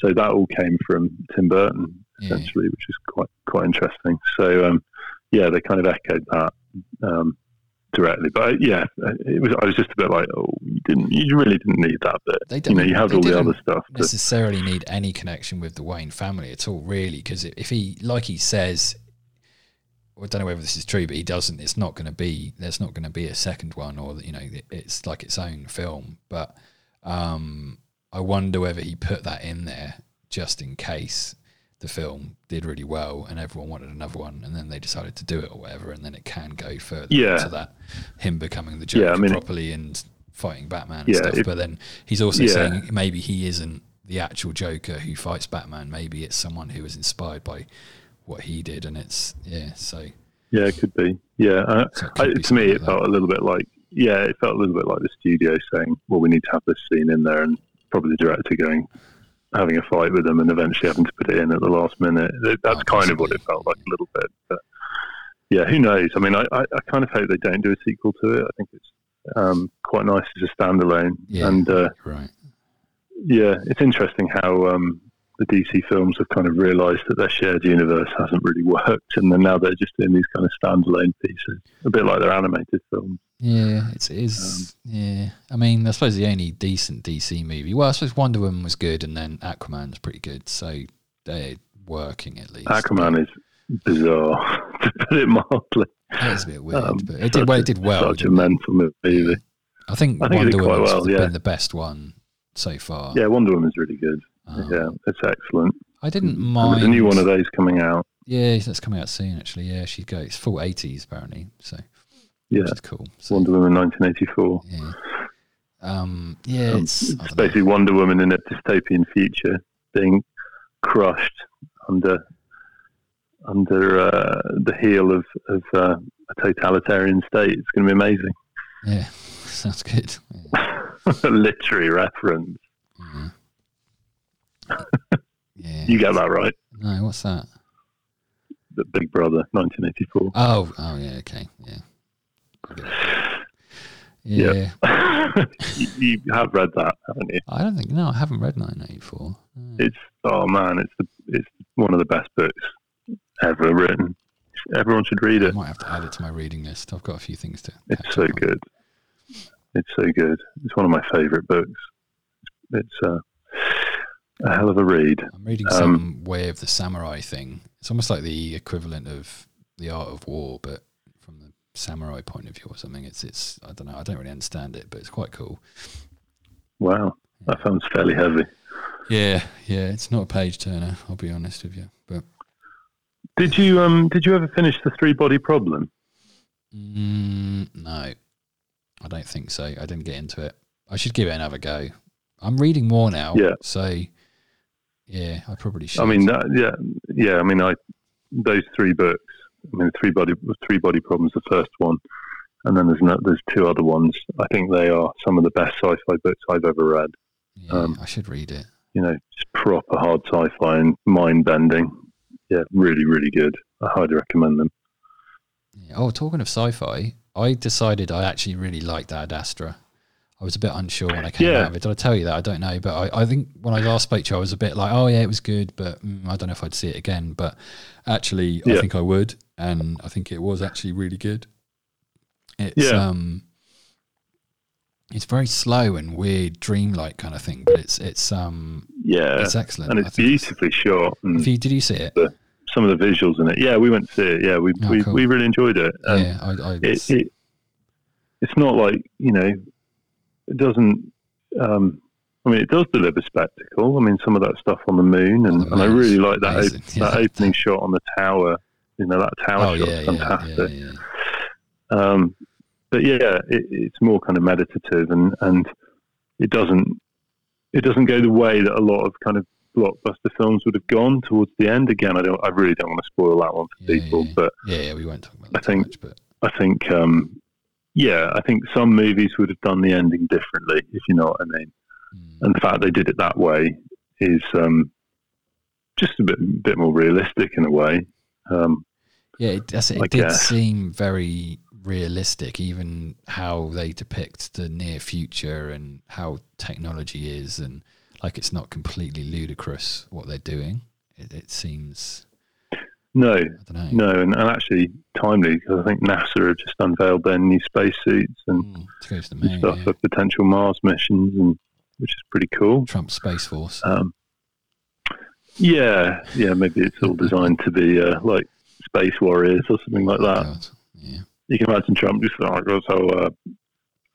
B: So that all came from Tim Burton
A: Yeah.
B: essentially, which is quite quite interesting. So um, yeah, they kind of echoed that um, directly. But uh, yeah, it was. I was just a bit like, oh, you didn't. You really didn't need that bit.
A: They
B: you
A: don't-
B: know, you have all the
A: didn't
B: other stuff. But,
A: necessarily need any connection with the Wayne family at all, really, because if he, like he says, I don't know whether this is true, but he doesn't. It's not going to be. There's not going to be a second one, or you know, it's like its own film. But um, I wonder whether he put that in there just in case the film did really well and everyone wanted another one, and then they decided to do it or whatever, and then it can go further
B: Yeah.
A: into that him becoming the Joker
B: Yeah, I mean-
A: properly and fighting Batman and
B: Yeah,
A: stuff.
B: if-
A: but then he's also
B: Yeah.
A: saying maybe he isn't the actual Joker who fights Batman. Maybe it's someone who was inspired by what he did, and it's yeah. So
B: yeah, it could be. Yeah, uh,
A: So it could
B: I,
A: be
B: to me, it
A: like
B: felt a little bit like. Yeah, it felt a little bit like the studio saying, "Well, we need to have this scene in there," and probably the director going, having a fight with them, and eventually having to put it in at the last minute. That's
A: Oh,
B: kind of what it felt like a little bit. But yeah, who knows? I mean, I, I, I kind of hope they don't do a sequel to it. I think it's um, quite nice as a standalone,
A: Yeah.
B: and uh,
A: right,
B: yeah, it's interesting how um, the DC films have kind of realised that their shared universe hasn't really worked, and then now they're just doing these kind of standalone pieces, a bit like their animated films.
A: yeah, it's, it is. yeah, I mean, I suppose the only decent DC movie. Well, I suppose Wonder Woman was good, and then Aquaman's pretty good. So they're working at least.
B: Aquaman is bizarre, <laughs> to put it mildly.
A: It is a bit weird,
B: Um,
A: but it did well. It did well.
B: Such a mental movie.
A: I think,
B: I think
A: Wonder Woman's
B: well, yeah.
A: been the best one so far.
B: Yeah, Wonder Woman's really good.
A: Um,
B: yeah, it's excellent.
A: I didn't mind.
B: There's a new one of those coming out.
A: Yeah, that's coming out soon. Actually, yeah, she goes it's full eighties apparently, so
B: Yeah,
A: is cool. So,
B: Wonder Woman 1984.
A: yeah, um, yeah,
B: Um,
A: it's,
B: it's
A: don't know.
B: basically Wonder Woman in a dystopian future being crushed under under uh, the heel of, of uh, a totalitarian state. It's going to be amazing.
A: yeah, <laughs> sounds good. Yeah. <laughs>
B: a literary reference.
A: yeah. Yeah.
B: You got that right.
A: No, what's that?
B: The Big Brother, 1984.
A: Oh, oh yeah, okay, yeah. It. Yeah. <laughs>
B: you, have read that, haven't you?
A: I don't think no, I haven't read 1984. No.
B: It's oh man, it's the, it's one of the best books ever written. Everyone should read it.
A: I might have to add it to my reading list. I've got a few things to.
B: It's so good. It's so good. It's one of my favourite books. It's uh, a hell of a read.
A: I'm reading
B: Um,
A: some Way of the Samurai thing. It's almost like the equivalent of the Art of War, but from the samurai point of view or something. It's it's I don't know. I don't really understand it, but it's quite cool.
B: Wow, that sounds fairly heavy.
A: Yeah, yeah. It's not a page turner. I'll be honest with you, but
B: Did you um did you ever finish the three body problem?
A: mm, no, I don't think so. I didn't get into it. I should give it another go. I'm reading more now,
B: Yeah.
A: so yeah, I probably should.
B: I mean, that, yeah, yeah. I mean, I those three books. I mean, three body three body problems. The first one, and then there's no, there's two other ones. I think they are some of the best sci-fi books I've ever read.
A: yeah,
B: um,
A: I should read it.
B: You know, just proper hard sci-fi and mind bending. Yeah, really, really good. I highly recommend them.
A: Yeah. Oh, talking of sci-fi, I decided I actually really liked Ad Astra. I was a bit unsure when I came
B: Yeah.
A: out of it. Did I tell you that? I don't know, but I, I think when I last spoke to you, I was a bit like, oh yeah, it was good, but mm, I don't know if I'd see it again. But actually, I think I would, and I think it was actually really good. It's
B: Yeah.
A: um, it's very slow and weird, dreamlike kind of thing, but it's it's um,
B: Yeah,
A: it's excellent.
B: and it's beautifully shot. And
A: you, did you see it?
B: some of the visuals in it. Yeah, we went to see it. Yeah, we
A: Oh,
B: we,
A: cool.
B: we really enjoyed it. And
A: yeah, I, I
B: it, it it's not like you know it doesn't um I mean it does deliver spectacle. I mean some of that stuff on the moon and,
A: the
B: and I really like that op-
A: yeah.
B: that opening shot on the tower. You know that tower
A: oh
B: shot's
A: yeah,
B: fantastic.
A: yeah,
B: um but yeah it, it's more kind of meditative and and it doesn't it doesn't go the way that a lot of kind of blockbuster films would have gone towards the end. Again I don't I really don't want to spoil that one for people but
A: Yeah, yeah, we won't talk about
B: I think-
A: much, but
B: I think, um, yeah, I think some movies would have done the ending differently, if you know what I mean.
A: mm,
B: And the fact they did it that way is um, just a bit, bit more realistic in a way. Um,
A: yeah, it. It did
B: guess.
A: seem very realistic, even how they depict the near future and how technology is, and like it's not completely ludicrous what they're doing. It, it seems
B: No,
A: know.
B: no, and, and actually timely because I think NASA have just unveiled their new spacesuits and
A: Mm, to go to the moon.
B: stuff
A: Yeah.
B: for potential Mars missions, and which is pretty cool.
A: Trump Space Force.
B: Um, yeah, yeah, maybe it's all designed to be uh, like Space Warriors or something like that.
A: God. Yeah.
B: You can imagine Trump just like, oh, so uh,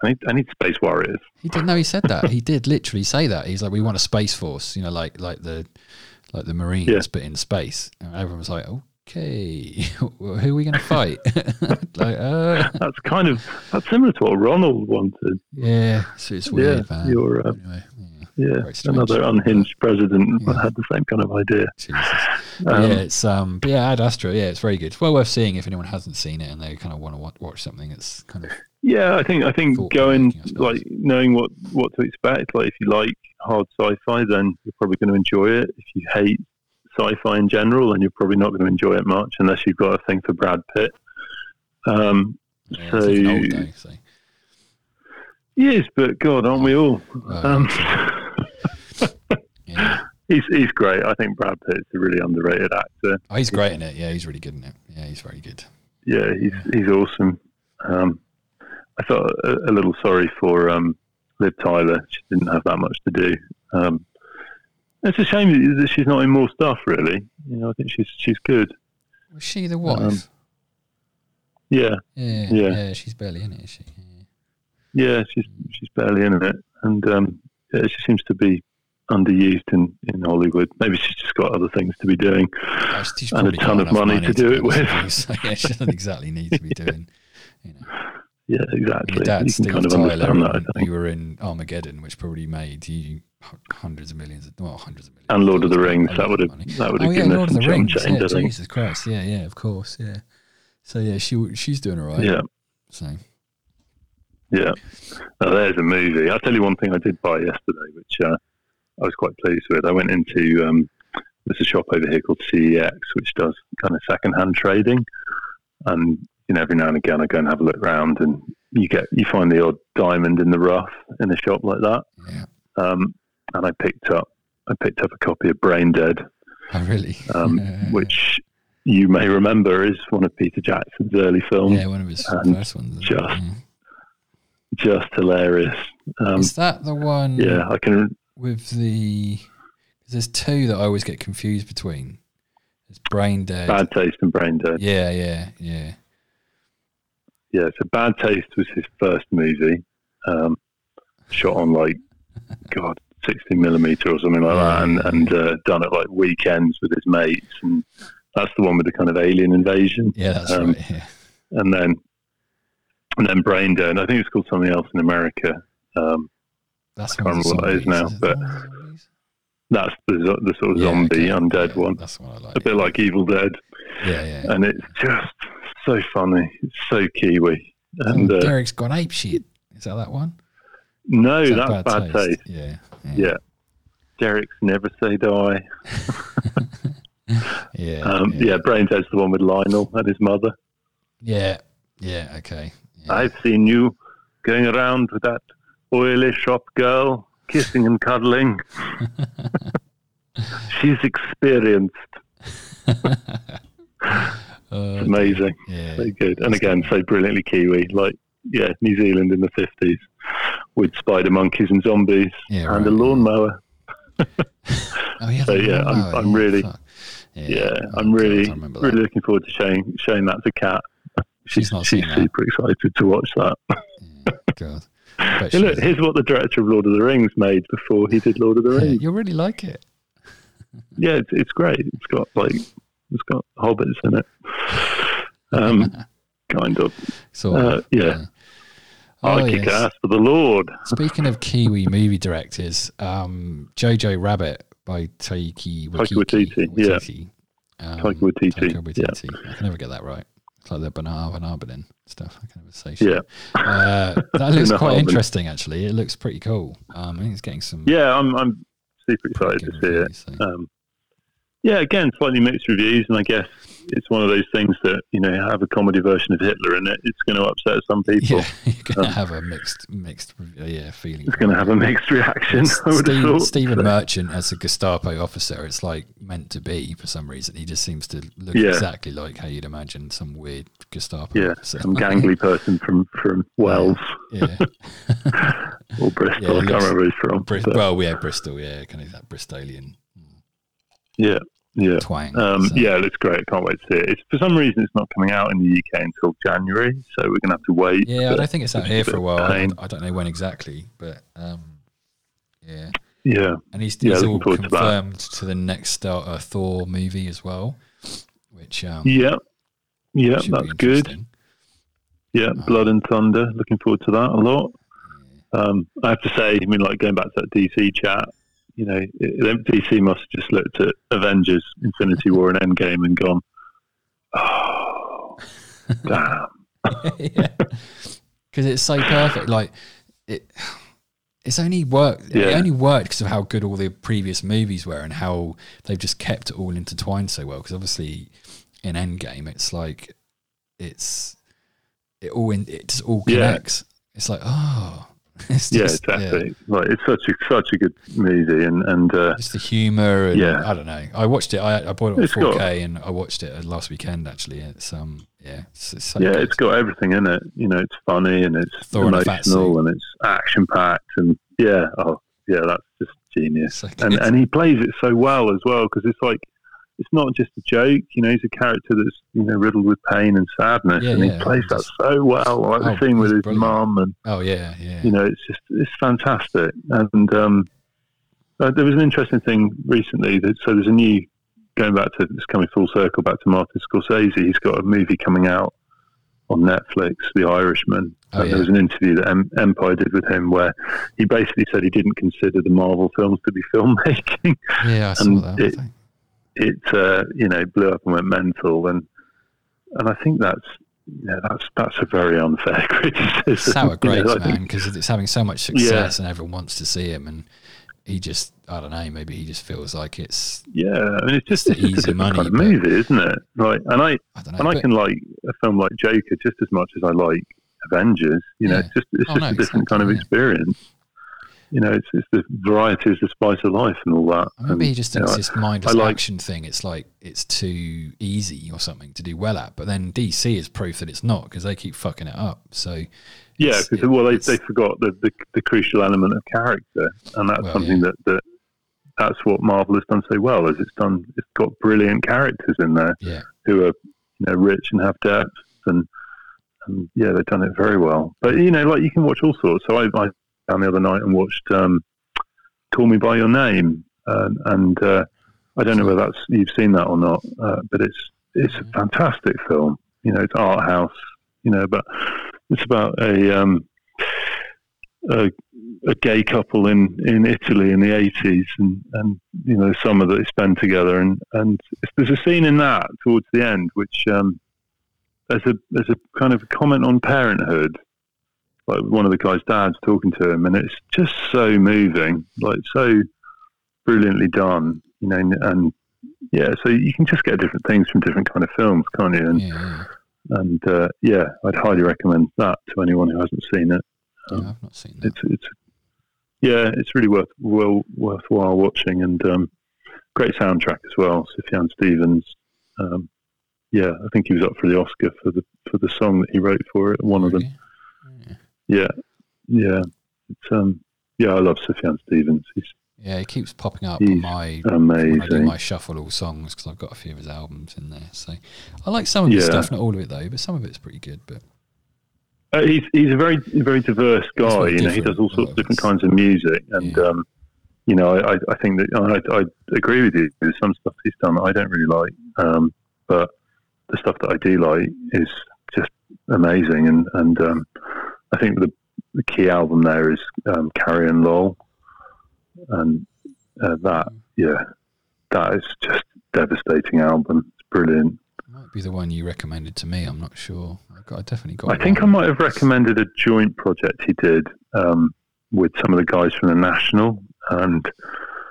B: I need, I need Space Warriors.
A: He did no, he said that. He did literally say that. He's like, We want a space force, you know, like like the like the Marines
B: Yeah.
A: but in space. And everyone was like, Okay, <laughs> who are we gonna fight? <laughs> like, uh <laughs>
B: That's kind of that's similar to what Ronald wanted.
A: Yeah. So it's weird,
B: yeah,
A: man.
B: you're uh,
A: Anyway, yeah,
B: yeah, another unhinged president
A: Yeah.
B: had the same kind of idea.
A: Jesus.
B: Um,
A: yeah, it's um, but yeah, Ad Astra. Yeah, it's very good. It's well worth seeing if anyone hasn't seen it and they kind of want to watch, watch something that's kind of
B: Yeah, I think I think going
A: I
B: like knowing what what to expect. Like if you like hard sci-fi, then you're probably going to enjoy it. If you hate sci-fi in general, then you're probably not going to enjoy it much unless you've got a thing for Brad Pitt. Um,
A: yeah,
B: So-
A: it's an old day. So
B: yes, but God, aren't we all?
A: Well,
B: Um, <laughs>
A: yeah.
B: he's he's great. I think Brad Pitt's a really underrated actor.
A: Oh, he's great in it. Yeah, he's really good in it. Yeah, he's very good.
B: Yeah, he's he's awesome. Um, I felt a, a little sorry for um, Liv Tyler. She didn't have that much to do. Um, it's a shame that she's not in more stuff. Really, you know, I think she's she's good.
A: Was she the wife?
B: Um, Yeah,
A: yeah,
B: yeah.
A: yeah, She's barely in it, is she? Yeah.
B: yeah, she's she's barely in it, and um, yeah, she seems to be underused in, in Hollywood. Maybe she's just got other things to be doing.
A: Oh,
B: And a ton of
A: enough
B: money to do
A: be
B: it with.
A: honest with. So, <laughs> yeah, she doesn't exactly need to be <laughs> doing. You know,
B: Yeah,
A: your
B: exactly.
A: dad,
B: You
A: Steve
B: kind of
A: Tyler,
B: that.
A: And you were in Armageddon, which probably made you hundreds of millions, of, well, hundreds of millions.
B: And Lord of the Rings, that would have that would
A: Oh
B: have
A: yeah,
B: given
A: Lord
B: us
A: of the Rings.
B: change.
A: Yeah. Jesus Christ. Yeah, yeah, of course. Yeah. So yeah, she she's doing all right.
B: Yeah.
A: So
B: Yeah. Now, there's a movie. I'll tell you one thing I did buy yesterday, which uh, I was quite pleased with. I went into um, there's a shop over here called CEX, which does kind of second-hand trading, and you know every now and again I go and have a look around, and you get you find the odd diamond in the rough in a shop like that.
A: yeah.
B: Um, and I picked up I picked up a copy of Brain Dead,
A: Oh really?
B: um, <laughs> which you may remember is one of Peter Jackson's early films.
A: yeah, one of his first ones.
B: just-
A: Yeah.
B: Just hilarious. Um,
A: Is that the one?
B: yeah, I can.
A: With the there's two that I always get confused between. It's Brain Dead.
B: Bad Taste and Brain Dead.
A: Yeah, yeah, yeah.
B: Yeah, so Bad Taste was his first movie, um, shot on like, <laughs> God, 60 millimeter or something like that, and, and uh, done it like weekends with his mates. And that's the one with the kind of alien invasion.
A: Yeah, that's
B: Um,
A: right. Yeah.
B: And then, and then Brain Dead. I think it's called something else in America. Um,
A: That's
B: can't
A: of the
B: remember what that is now,
A: it
B: but-
A: the one with the zombies?
B: that's the, the sort of
A: Yeah,
B: zombie
A: okay.
B: undead
A: Yeah,
B: one.
A: That's the one I like.
B: A bit like Evil Dead.
A: Yeah, yeah.
B: And it's just so funny. It's so Kiwi. And
A: oh,
B: uh,
A: Derek's gone ape shit. Is that that one?
B: no,
A: Is
B: that's
A: that
B: Bad, Taste.
A: Yeah, yeah,
B: Yeah. Derek's Never Say Die. <laughs>
A: yeah.
B: Um, yeah. Brains Dead's the one with Lionel and his mother.
A: yeah, yeah. Okay. Yeah.
B: I've seen you going around with that oily shop girl, kissing and cuddling. <laughs> She's experienced. <laughs>
A: Oh,
B: It's amazing.
A: Yeah,
B: So good. And again, so brilliantly Kiwi. Like, yeah, New Zealand in the 50s with spider monkeys and zombies
A: Yeah,
B: and a
A: right, yeah.
B: lawnmower.
A: Oh yeah. <laughs>
B: So, yeah, I'm-
A: lawnmower,
B: I'm really-.
A: Yeah,
B: Yeah, I'm really,
A: I remember that.
B: really looking forward to showing, showing that to Kat.
A: She's
B: She's,
A: not
B: she's super excited to watch that.
A: God.
B: Hey, look, here's what the director of Lord of the Rings made before he did Lord of the Rings.
A: you'll really like it. <laughs>
B: Yeah, it's, it's great. It's got like it's got hobbits in it. Um, <laughs> kind of.
A: So
B: Uh, yeah.
A: Oh,
B: I kick
A: yes.
B: ass for the Lord. <laughs>
A: Speaking of Kiwi movie directors, um, Jojo Rabbit by Taiki Waititi.
B: Waititi, yeah.
A: Waititi. Um,
B: Taika Waititi,
A: Taika
B: yeah.
A: I can never get that right. It's like the banana banana stuff. I can never say shit.
B: Yeah.
A: Uh, <laughs> that looks quite interesting, actually. It looks pretty cool. Um, I think it's getting some.
B: Yeah, I'm I'm super excited to see it.
A: so-
B: Um, yeah, again, slightly mixed reviews, and I guess it's one of those things that you know have a comedy version of Hitler in it. It's going to upset some <laughs> people.
A: Yeah, you're going to um, have a mixed, mixed, yeah, feeling.
B: It's going to have a mixed reaction.
A: Steve. Stephen
B: So,
A: Merchant as a Gestapo officer, it's like meant to be for some reason. He just seems to look
B: Yeah.
A: exactly like how you'd imagine some weird Gestapo
B: Yeah,
A: officer.
B: some gangly person from from Wells <laughs>
A: Yeah, <laughs>
B: or Bristol.
A: Yeah,
B: I can't remember where he's from. But
A: well, yeah, Bristol, yeah, kind of that Bristolian
B: yeah, yeah.
A: twang.
B: Um,
A: so-
B: yeah, it looks great. I can't wait to see it. It's, for some reason, it's not coming out in the UK until January, so we're going to have to wait.
A: Yeah, I don't think it's out here for a while. I. I don't know when exactly, but um, yeah.
B: Yeah,
A: And he's,
B: Yeah,
A: he's all
B: forward to
A: confirmed to, the next uh, Thor movie as well, which um,
B: yeah, yeah. That's good. Yeah, Blood and Thunder. Looking forward to that a lot. Um, I have to say, I mean, like going back to that DC chat, you know, DC must have just looked at Avengers, Infinity War, and Endgame and gone, oh, <laughs> damn.
A: yeah, because it's so perfect. Like it, it's only worked. It only worked because of how good all the previous movies were and how they've just kept it all intertwined so well. Because obviously, in Endgame, it's like it's it all in, it just all
B: Yeah.
A: connects. It's like oh, <laughs> it's
B: Yeah,
A: just,
B: exactly. Like it's such a such a good movie, and and uh,
A: Just the humor and
B: Yeah.
A: I don't know. I watched it. I, I bought it on
B: It's
A: 4K and I watched it last weekend. Actually, it's um yeah, it's, it's so
B: yeah,
A: good.
B: it's got everything in it. You know, it's funny and it's
A: Thor in a fat
B: emotional
A: suit.
B: and it's action packed, and yeah, oh yeah, that's just genius.
A: So
B: and and he plays it so well as well because it's like it's not just a joke. You know, he's a character that's you know riddled with pain and sadness,
A: Yeah,
B: and
A: yeah,
B: he plays that so well. Like
A: Oh,
B: the scene with his mum, and
A: oh yeah, yeah.
B: you know, it's just it's fantastic. And um, uh, there was an interesting thing recently. That, so there's a new going back to it's coming full circle back to Martin Scorsese. He's got a movie coming out on Netflix, The Irishman.
A: Oh,
B: and
A: yeah.
B: There was an interview that em- Empire did with him where he basically said he didn't consider the Marvel films to be <laughs> filmmaking.
A: yeah, I saw
B: and
A: that.
B: It-. It uh, you know blew up and went mental, and and I think that's yeah, that's that's a very unfair <laughs> criticism.
A: Sour <laughs>
B: You know,
A: grapes,
B: I think-
A: man, because it's having so much success and everyone wants to see him, and he just, I don't know, maybe he just feels like it's,
B: Yeah, I mean, it's just,
A: It's the
B: just a
A: easy money,
B: kind of movie, isn't it? Like, and I
A: I know.
B: and I can like a film like Joker just as much as I like Avengers. You know,
A: Yeah.
B: it's just it's
A: Oh,
B: just
A: no,
B: a different kind of
A: exactly,
B: experience. You know, it's it's the variety is the spice of life and all that.
A: Maybe
B: And,
A: he just
B: you know,
A: thinks this mindless
B: like-
A: action thing. It's like it's too easy or something to do well at. But then DC is proof that it's not because they keep fucking it up. So
B: yeah, because well, they, they forgot the, the the crucial element of character, and that's
A: Well,
B: something that that that's what Marvel has done so well. Is it's done it's got brilliant characters in there
A: yeah,
B: who are you know rich and have depth and and yeah they've done it very well but you know like you can watch all sorts so i, I found the other night and watched um, call me by your name. Um, and uh, i don't know whether that's you've seen that or not uh, but it's it's a fantastic film. You know it's art house you know but it's about a um, a, a gay couple in, in Italy in the 80s and, and you know the summer that they spend together. And, and there's a scene in that towards the end which um, there's a there's a kind of comment on parenthood like one of the guy's dads talking to him and it's just so moving like so brilliantly done you know and, and yeah so you can just get different things from different kind of films can't you and,
A: yeah, yeah.
B: and uh, yeah I'd highly recommend that to anyone who hasn't seen it
A: Yeah,
B: Um,
A: I've not seen that.
B: it's it's yeah, it's really worth well worthwhile watching and um, great soundtrack as well. Sufjan Stevens, um, yeah, I think he was up for the Oscar for the for the song that he wrote for it. One of them?
A: Yeah.
B: yeah, yeah, it's um, yeah, I love Sufjan Stevens. He's
A: Yeah, he keeps popping up on my when I do my shuffle all songs because I've got a few of his albums in there. So I like some of his
B: Yeah.
A: stuff, not all of it though, but some of it's pretty good. But
B: Uh, he's he's a very very diverse guy. You know, he does all sorts of
A: of
B: different kinds of music, and
A: Yeah.
B: um, you know, I, I think that I, I agree with you. There's some stuff he's done that I don't really like, um, but the stuff that I do like is just amazing. And and um, I think the, the key album there is um, Carrie & Lowell, and uh, that yeah, that is just a devastating album. It's brilliant.
A: it might be the one you recommended to me. I'm not sure. I've got, I definitely got.
B: I think I might have recommended a joint project he did um, with some of the guys from the National, and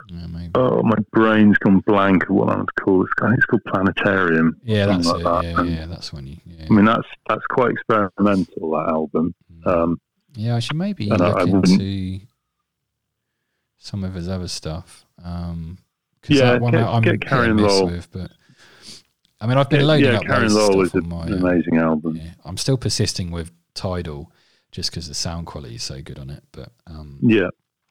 A: Yeah,
B: oh, my brain's gone blank of what I want to call this guy. It's called Planetarium.
A: Yeah, that's
B: something
A: it.
B: that.
A: Yeah,
B: And,
A: yeah, that's when you. Yeah.
B: I mean, that's that's quite experimental. That album. Um,
A: Yeah, I should maybe
B: And I-
A: look
B: I
A: into some of his other stuff. Um 'cause
B: Yeah,
A: that one
B: get-
A: I- I'm
B: get
A: Carrie &
B: Lowell.
A: with, but I mean, I've been
B: yeah,
A: loading
B: yeah,
A: up Carrie &
B: Lowell is
A: stuff
B: a-
A: on my.
B: an
A: uh,
B: amazing album.
A: yeah, I'm still persisting with Tidal, just because the sound quality is so good on it. But um,
B: Yeah,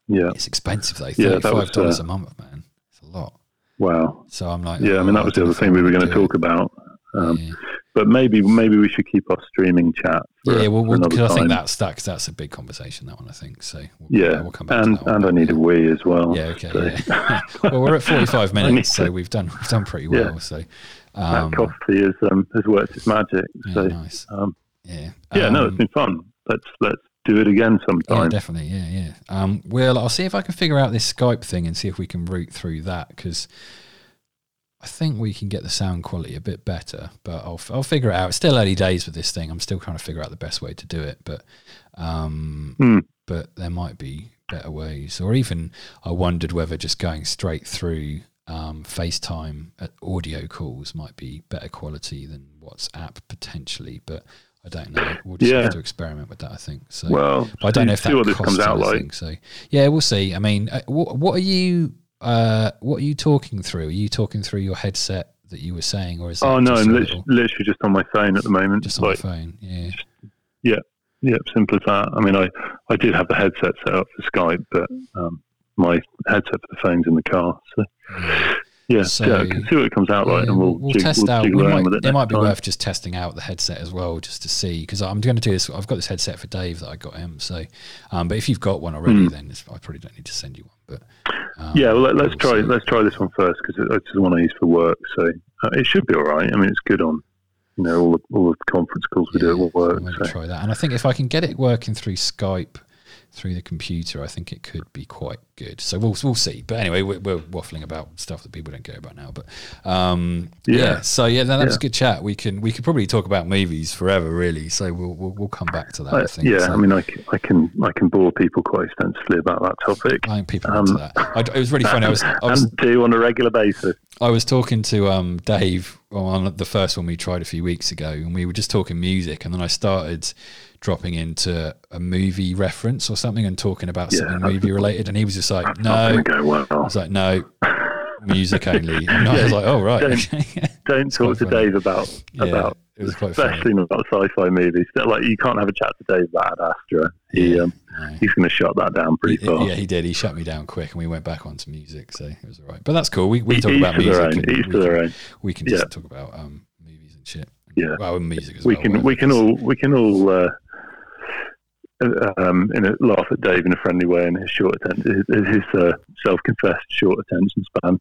B: yeah.
A: it's expensive though. Thirty-five
B: was,
A: dollars
B: uh,
A: a month, man. It's a lot.
B: Wow.
A: So I'm like,
B: Yeah, I mean
A: oh,
B: that was the other thing we were going to talk about. Um,
A: yeah.
B: But maybe maybe we should keep our streaming chat. For,
A: yeah, well, well because I think that's that, 'cause that's a big conversation. That one, I think. So we'll,
B: yeah,
A: we'll come back
B: and
A: that
B: and I need a wee as well.
A: Yeah, okay.
B: so-
A: Yeah. <laughs> well, we're at 45 <laughs> minutes, so we've done we've done pretty
B: Yeah.
A: well. So,
B: that
A: um,
B: coffee has um, has worked its magic.
A: yeah,
B: so
A: nice.
B: um,
A: Yeah,
B: yeah, no, it's been fun. Let's let's do it again
A: yeah,
B: sometime.
A: definitely. Yeah, yeah. Um, well, I'll see if I can figure out this Skype thing and see if we can route through that because I think we can get the sound quality a bit better. But I'll I'll figure it out. It's still early days with this thing. I'm still trying to figure out the best way to do it. But um,
B: Hmm.
A: but there might be better ways. Or even I wondered whether just going straight through um, FaceTime at audio calls might be better quality than WhatsApp potentially. But I don't know. We'll just
B: Yeah.
A: have to experiment with that. I think so.
B: well,
A: But I don't know if that
B: what this
A: costs
B: comes out
A: anything,
B: like.
A: So yeah, we'll see. I mean, uh, what, what are you? Uh, what are you talking through? Are you talking through your headset that you were saying, or is
B: Oh no, I'm
A: little-
B: literally just on my phone at the moment.
A: just on
B: like,
A: the phone? Yeah,
B: yeah, yeah. simple as that. I mean, I I did have the headset set up for Skype, but um, my headset for the phone's in the car. So
A: yeah.
B: yeah,
A: So-
B: yeah, can see what it comes out like, and we'll,
A: we'll
B: jig-
A: test
B: we'll
A: out. We might,
B: it.
A: it might be
B: time.
A: worth just testing out the headset as well, just to see. Because I'm going to do this. I've got this headset for Dave that I got him. So, um, but if you've got one already,
B: Hmm.
A: then it's, I probably don't need to send you one. But um,
B: Yeah, well, let, let's try let's try this one first because it's the one I use for work. So uh, it should be all right. I mean, it's good on you know all the, all the conference calls we do
A: Yeah,
B: at will work. So.
A: try that. And I think if I can get it working through Skype, through the computer, I think it could be quite good. So we'll we'll see. But anyway, we're, we're waffling about stuff that people don't care about now. But um, yeah.
B: Yeah.
A: So yeah, no, that was a good chat. We can we could probably talk about movies forever, really. So we'll we'll, we'll come back to that. I
B: Uh,
A: think.
B: yeah,
A: So
B: I mean, I can I can bore people quite extensively about that topic,
A: I think people
B: um,
A: into that. I, it was really funny. I was I <laughs> was
B: and do on a regular basis.
A: I was talking to um, Dave on the first one we tried a few weeks ago, and we were just talking music, and then I started dropping into a movie reference or something and talking about
B: Yeah,
A: something movie related, and he was just like, "No,"
B: go well.
A: I was like, "No, <laughs> music only." And I was like, "Oh right,
B: Don't-
A: okay." <laughs>
B: Don't talk to
A: funny.
B: Dave about
A: Yeah,
B: about
A: it was quite funny.
B: especially not about sci-fi movies. Like you can't have a chat to Dave about Astra. He
A: Yeah,
B: um,
A: no.
B: he's going to shut that down pretty
A: He-
B: fast.
A: yeah, he did. He shut me down quick, and we went back onto music, so it was all right. But that's cool. We we talk about music.
B: their own.
A: and
B: Each
A: we
B: to
A: can-. We can just
B: Yeah.
A: talk about um, movies and shit.
B: Yeah.
A: well, music as well
B: we
A: well.
B: can we can all we can all uh, um, in a, laugh at Dave in a friendly way and his short attention his, his uh, self-confessed short attention span.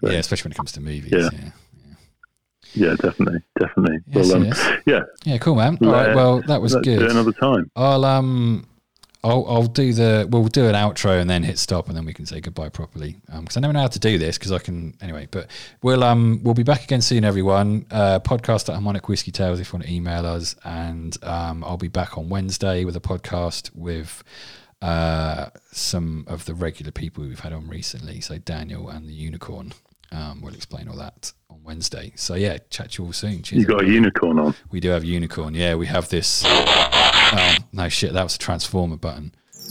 B: So,
A: yeah, especially when it comes to movies.
B: Yeah.
A: Yeah,
B: yeah, definitely, definitely.
A: Yes,
B: well, um,
A: yes.
B: yeah,
A: yeah, cool, man. All right, well, that was
B: let's do it
A: good.
B: another time.
A: I'll um, I'll I'll do the we'll do an outro and then hit stop and then we can say goodbye properly. Um, because I never know how to do this because I can anyway. But we'll um we'll be back again soon, everyone. Uh, podcast at Harmonic Whiskey Tales if you want to email us, and um I'll be back on Wednesday with a podcast with uh some of the regular people we've had on recently. So Daniel and the Unicorn. Um, we'll explain all that on Wednesday. So yeah, chat to you all soon. Cheers.
B: You got a unicorn on.
A: We do have unicorn. Yeah, we have this. Oh, no shit, that was a transformer button. <laughs>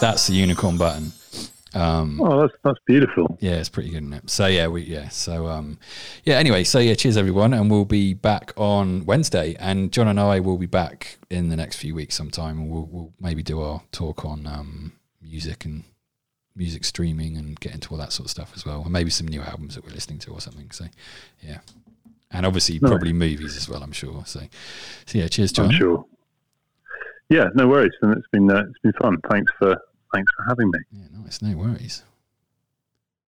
A: That's the unicorn button. Um,
B: Oh, that's that's beautiful.
A: yeah, it's pretty good, isn't it? So yeah, we yeah. So um, yeah. Anyway, so yeah, cheers everyone, and we'll be back on Wednesday. And John and I will be back in the next few weeks sometime, and we'll, we'll maybe do our talk on um, music and music streaming and get into all that sort of stuff as well, and maybe some new albums that we're listening to or something. So yeah, and obviously
B: Nice.
A: probably movies as well. I'm sure. So so yeah, cheers, John.
B: I'm sure. Yeah, no worries, and it's been uh, it's been fun. Thanks for thanks for having me.
A: Yeah, nice. No worries.